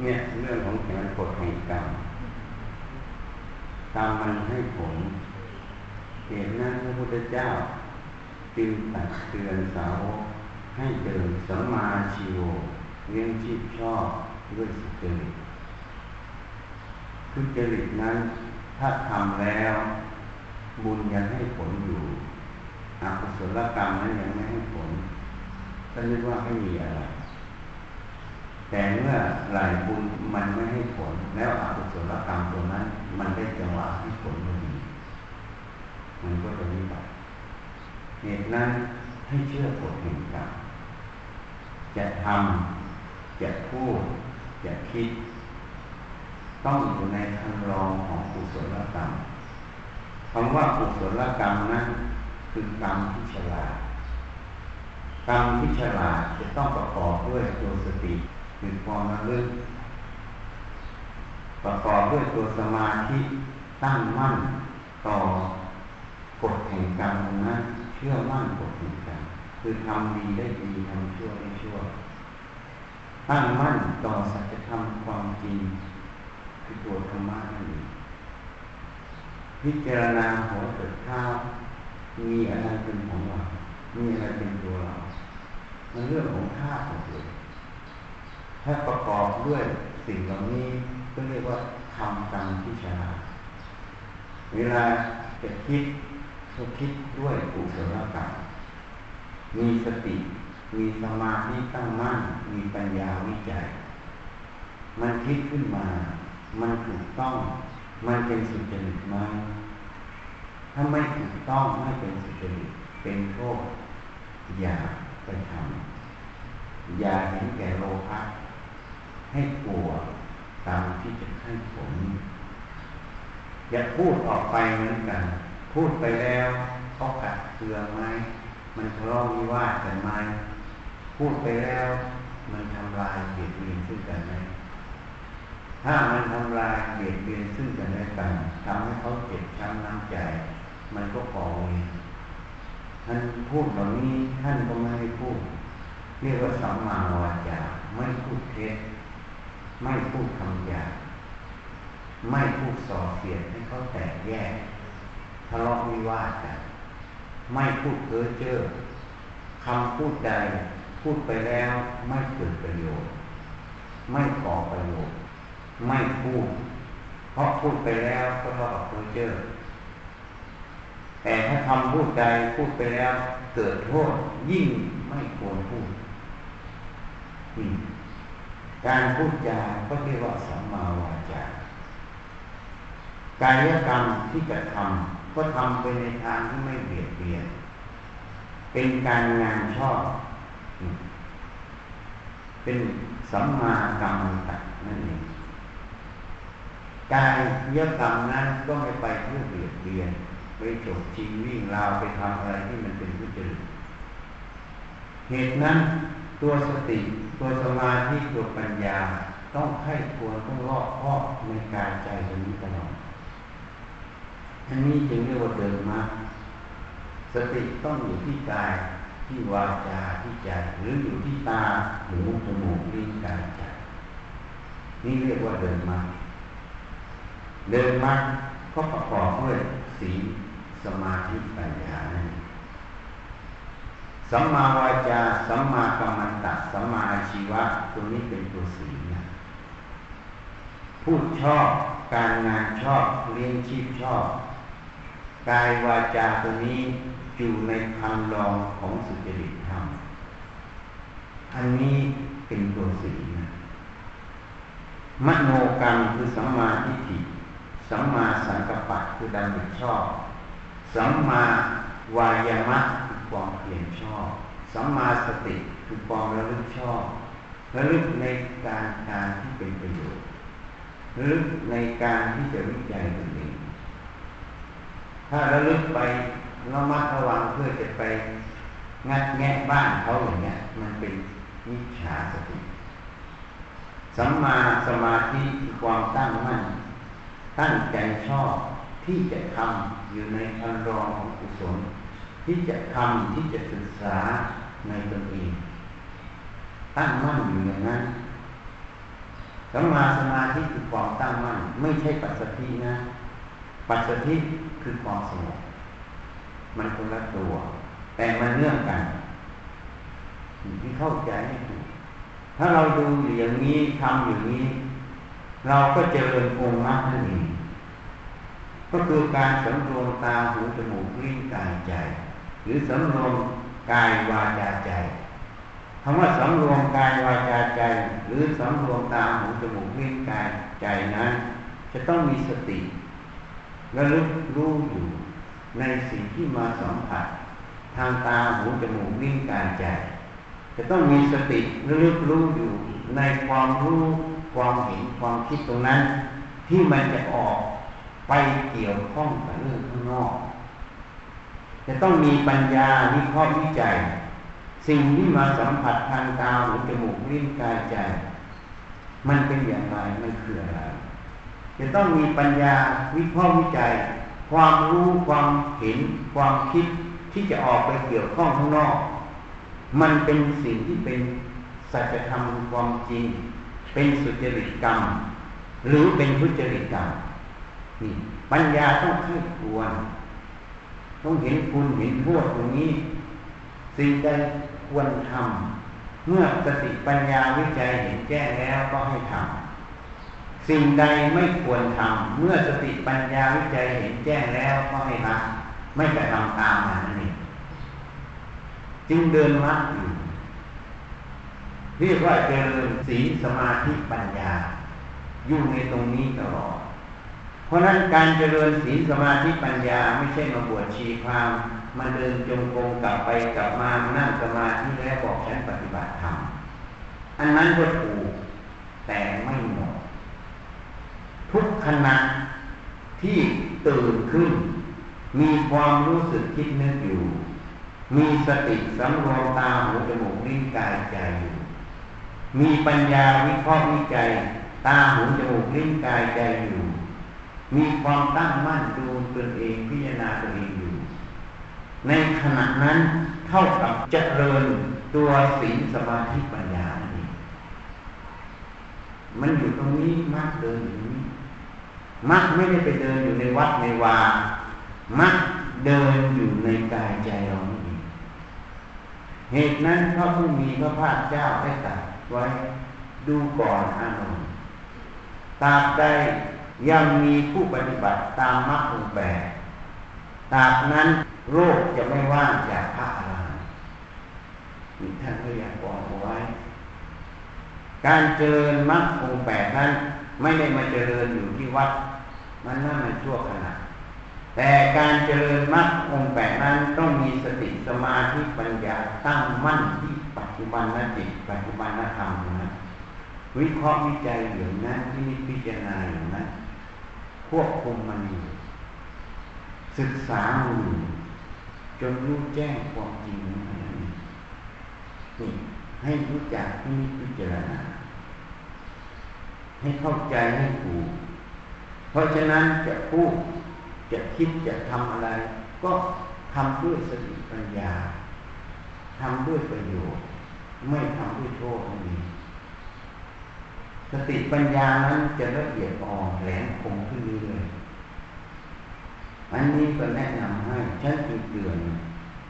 เนี่ยเรื่องของแห่งกฎแห่งกรรมกรรมมันให้ผลเหตุนั้นพระพุทธเจ้า จึงตัดเตือนสาวให้เดินสัมมาชีโวเลี้ยงชีพชอบด้วยสุจริตสุจริตนั้นถ้าทำแล้ว บุญยังให้ผลอยู่อกุศลกรรมนั้นยังไม่ให้ผลก็นึกว่าไม่มีอะไร แต่เมื่อหลายบุญมันไม่ให้ผล แล้วอกุศลกรรมตัวนั้น มันได้จังหวะที่ผลมันดีมันก็จะวิบัติเหตุนั้นให้เชื่อกฎแห่งกรรมจะทำจะพูดจะคิด ต้องอยู่ในคันรองของกุศลกรรมคำว่ากุศลกรรมนั้นคือกรรมที่ฉลาดกรรมที่ฉลาดจะต้องประกอบด้วยตัวสติ คือความระลึกประกอบด้วยตัวสมาธิตั้งมั่นต่อกฎแห่งกรรมนั้นเชื่อมั่นกฎแห่งกรรมคือทำดีได้ดีทำชั่วได้ชั่ว ตั้งมั่นต่อสัจธรรมความจริงคือตัวธรรมะนั่นเองพิจารณาหัวเกิดข้าวมีอะไรเป็นของเรา มีอะไรเป็นตัวเรามันเรื่องของธาตุหมดเลย ถ้าประกอบด้วยสิ่งเหล่านี้ก็เรียกว่าทำกรรมที่ฉลาดเวลาจะคิดก็คิดด้วยกุศลกรรมมีสติ มีสมาธิตั้งมั่น มีปัญญาวิจัย มันคิดขึ้นมา มันถูกต้อง มันเป็นสุจริตไหมถ้าไม่ถูกต้องไม่เป็นสุจริตเป็นโทษอย่าไปทำอย่าเห็นแก่โลภะ ให้กลัวตามที่จะให้ผล อย่าพูดออกไปเหมือนกัน พูดไปแล้วเขาขัดเคืองไหมมันทะเลาะวิวาทกันไหมพูดไปแล้ว มันทำลายเบียดเบียนซึ่งกันไหมถ้ามันทำลายเบียดเบียนซึ่งกันและกันทำให้เขาเจ็บช้ำน้ำใจ มันก็ก่อเวรท่านพูดเหล่านี้ท่านก็ไม่ให้พูดเรียกว่าสัมมาวาจาไม่พูดเท็จ ไม่พูดคำหยาบไม่พูดส่อเสียดให้เขาแตกแยกทะเลาะวิวาทกันไม่พูดเพ้อเจ้อคำพูดใดพูดไปแล้วไม่เกิดประโยชน์ ไม่ก่อประโยชน์ ไม่พูด เพราะพูดไปแล้วก็เท่ากับเพ้อเจ้อแต่ถ้าคำพูดใดพูดไปแล้วเกิดโทษยิ่งไม่ควรพูด การพูดจาก็เรียกว่าสัมมาวาจากายกรรมที่จะทำก็ทำไปในทางที่ไม่เบียดเบียน เป็นการงานชอบ เป็นสัมมากรรมตัดนั่นเองกายยกรรมนั้นก็ไม่ไปเพื่อเบียดเบียนไปจบจริงวิ่งราวไปทำอะไรที่มันเป็นวิจริตเหตุนั้น ตัวสติตัวสมาธิตัวปัญญาต้องให้ควรต้องรอบครอบในการใจตรงนี้ตลอดอันนี้จึงเรียกว่าเดินมาสติต้องอยู่ที่กายที่วาจาที่ใจหรืออยู่ที่ตาหูจมูกลิ้นกายใจนี่เรียกว่าเดินมาเดินมาก็ประกอบด้วยสีสมาธิปัญญานั่น สัมมาวาจา สัมมากัมมันตะสัมมาอาชีวะ ตัวนี้เป็นตัวสีนะพูดชอบ การงานชอบ เลี้ยงชีพชอบ กายวาจาตัวนี้อยู่ในคันรองของสุจริตธรรม อันนี้เป็นตัวสีนะมโนกรรมคือสัมมาทิฏฐิ สัมมาสังกัปปะคือดำริชอบ สัมมาวายามะ ความเพียรชอบสัมมาสติคือความระลึกชอบระลึกในการการที่เป็นประโยชน์ระลึกในการที่จะวิจัยตนเองถ้าระลึกไประมัดระวังเพื่อจะไปงัดแงะบ้านเขาอย่างเงี้ยมันเป็นมิจฉาสติสัมมาสมาธิคือความตั้งมั่นตั้งใจชอบที่จะทำอยู่ในคันรองของกุศล ที่จะทำที่จะศึกษาในตนเองตั้งมั่นอยู่อย่างนั้นสัมมาสมาธิคือความตั้งมั่น ไม่ใช่ปัสสธินะ ปัสสธิคือความสงบมันคนละตัว แต่มันเนื่องกันที่เข้าใจให้ถูกถ้าเราดูอย่างนี้ทำอย่างนี้ เราก็เจริญองค์มรรคนั่นเองก็คือการสำรวมตาหูจมูกลิ้นกายใจ หรือสำรวมกายวาจาใจคำว่าสำรวมกายวาจาใจ หรือสำรวมตาหูจมูกลิ้นกายใจนั้น จะต้องมีสติและรู้รู้อยู่ในสิ่งที่มาสัมผัส ทางตาหูจมูกลิ้นกายใจ จะต้องมีสติระลึกรู้อยู่ในความรู้ความเห็นความคิดตรงนั้น ที่มันจะออกไปเกี่ยวข้องกับเรื่องข้างนอก จะต้องมีปัญญาวิเคราะห์วิจัย สิ่งที่มาสัมผัสทางตาหูจมูกลิ้นกายใจ มันเป็นอย่างไรมันคืออะไรจะต้องมีปัญญาวิเคราะห์วิจัย ความรู้ความเห็นความคิดที่จะออกไปเกี่ยวข้องข้างนอก มันเป็นสิ่งที่เป็นสัจธรรมความจริง เป็นสุจริตกรรม หรือเป็นทุจริตกรรมนี่ปัญญาต้องให้ควร ต้องเห็นคุณเห็นโทษตรงนี้ สิ่งใดควรทำเมื่อสติปัญญาวิจัยเห็นแจ้งแล้วก็ให้ทำสิ่งใดไม่ควรทำเมื่อสติปัญญาวิจัยเห็นแจ้งแล้วก็ให้ละไม่กระทำตามมันนั่นเองจึงเดินมรรคอยู่เรียกว่าเจริญศีลสมาธิปัญญา อยู่ในตรงนี้ตลอด เพราะนั้นการเจริญศีลสมาธิปัญญาไม่ใช่มาบวชชีพรามมาเดินจงกรมกลับไปกลับมานั่งสมาธิแล้วบอกฉันปฏิบัติธรรมอันนั้นก็ถูกแต่ไม่หมดทุกขณะที่ตื่นขึ้น มีความรู้สึกคิดนึกอยู่ มีสติสำรวมตาหูจมูกลิ้นกายใจอยู่ มีปัญญาวิเคราะห์วิจัย ตาหูจมูกลิ้นกายใจอยู่ มีความตั้งมั่นดูตนเองพิจารณาตัวเองอยู่ ในขณะนั้นเท่ากับเจริญตัวศีลสมาธิปัญญานี่มันอยู่ตรงนี้มากเดินอยู่นี้มักไม่ได้ไปเดินอยู่ในวัดในวา มักเดินอยู่ในกายใจเรานี่เหตุนั้นพระผู้มีพระภาคเจ้าได้ตรัสไว้ดูก่อนอานนท์ตราบใด ยังมีผู้ปฏิบัติตามมรรคองแปดตราบนั้นโรคจะไม่ว่างจากพระอรหันต์นี่ท่านก็อยากบอกเอาไว้ การเจริญมรรคองแปดนั้น ไม่ได้มาเจริญอยู่ที่วัด มันนั่นมันชั่วขณะแต่การเจริญมรรคองแปดนั้นต้องมีสติสมาธิปัญญาตั้งมั่นที่ปัจจุบันนจิตปัจจุบันนธรรมนะวิเคราะห์วิจัยอยู่นั้นที่นิพิจารณาอยู่นั้น ควบคุมมันอยู่ศึกษามันอยู่จนรู้แจ้งความจริงนั้นนี่ให้รู้จักให้นิพิจารณาให้เข้าใจให้ถูก เพราะฉะนั้นจะพูดจะคิดจะทำอะไร ก็ทำด้วยสติปัญญาทำด้วยประโยชน์ ไม่ทำด้วยโทษนี้ สติปัญญานั้นจะละเอียดอ่อนแหลมคมขึ้นเรื่อยอันนี้ก็แนะนำให้ฉันเตือน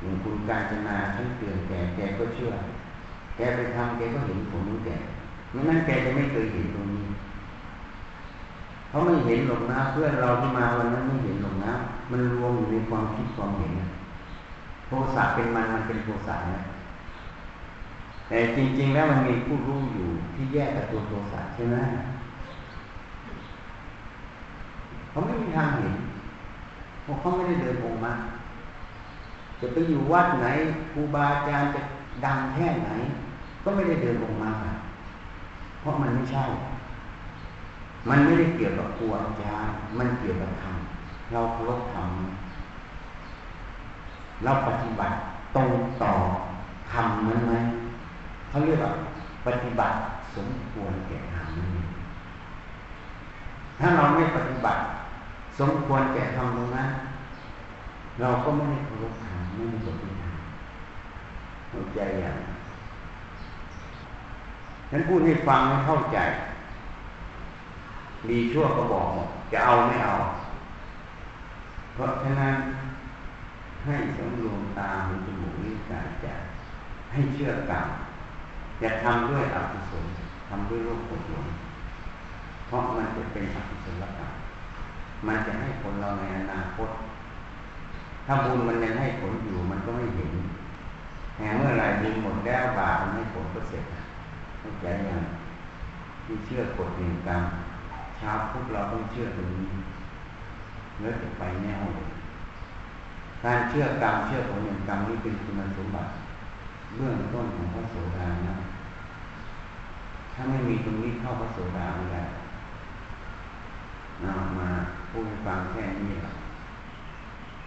หลวงคุณการจนาฉันเตือนแกแกก็เชื่อ แกไปทำแกก็เห็นผลของแกไม่นั้นแกจะไม่เคยเห็นตรงนี้เขาไม่เห็นหรอกนะเพื่อนเราที่มาวันนั้นไม่เห็นหรอกนะ มันรวมอยู่ในความคิดความเห็นโทสะเป็นมันมันเป็นโทสะนะ แต่จริง ๆ แล้วมันมีผู้รู้อยู่ที่แยกกับตัวโทสะใช่ไหมเขาไม่มีทางเห็นเพราะเขาไม่ได้เดินองค์มาจะไปอยู่วัดไหนครูบาอาจารย์จะดังแค่ไหน ก็ไม่ได้เดินองค์มาเพราะมันไม่ใช่ มันไม่ได้เกี่ยวกับครูอาจารย์ มันเกี่ยวกับธรรมเราเคารพธรรมเราปฏิบัติตรงต่อธรรมนั้นไหม เขาเรียกว่าปฏิบัติสมควรแก่ธรรมถ้าเราไม่ปฏิบัติ สมควรแก่ธรรมตรงนั้นเราก็ไม่ได้เคารพธรรมไม่ได้ปฏิบัติเข้าใจอย่างฉันพูดให้ฟังให้เข้าใจ ดีชั่วก็บอกหมดจะเอาไม่เอา เพราะฉะนั้นให้สำรวมตาหูจมูกลิ้นกายใจให้เชื่อกรรม อย่าทำด้วยอกุศลทำด้วยโลภโกรธหลงเพราะมันจะเป็นอกุศลกรรมมันจะให้ผลเราในอนาคต ถ้าบุญมันยังให้ผลอยู่มันก็ไม่เห็นแห่เมื่อไรบุญหมดแล้วบาปมันให้ผลก็เสร็จเข้าใจยังที่เชื่อกฎแห่งกรรมชาพุทธเราต้องเชื่อตรงนี้แล้วจะไปแน่วการเชื่อกรรมเชื่อผลแห่งกรรมนี้เป็นคุณสมบัติเบื้องต้นของพระโสดานะ ถ้าไม่มีตรงนี้เข้าพระโสดาไม่ได้เอามาพูดให้ฟังแค่นี้แหละ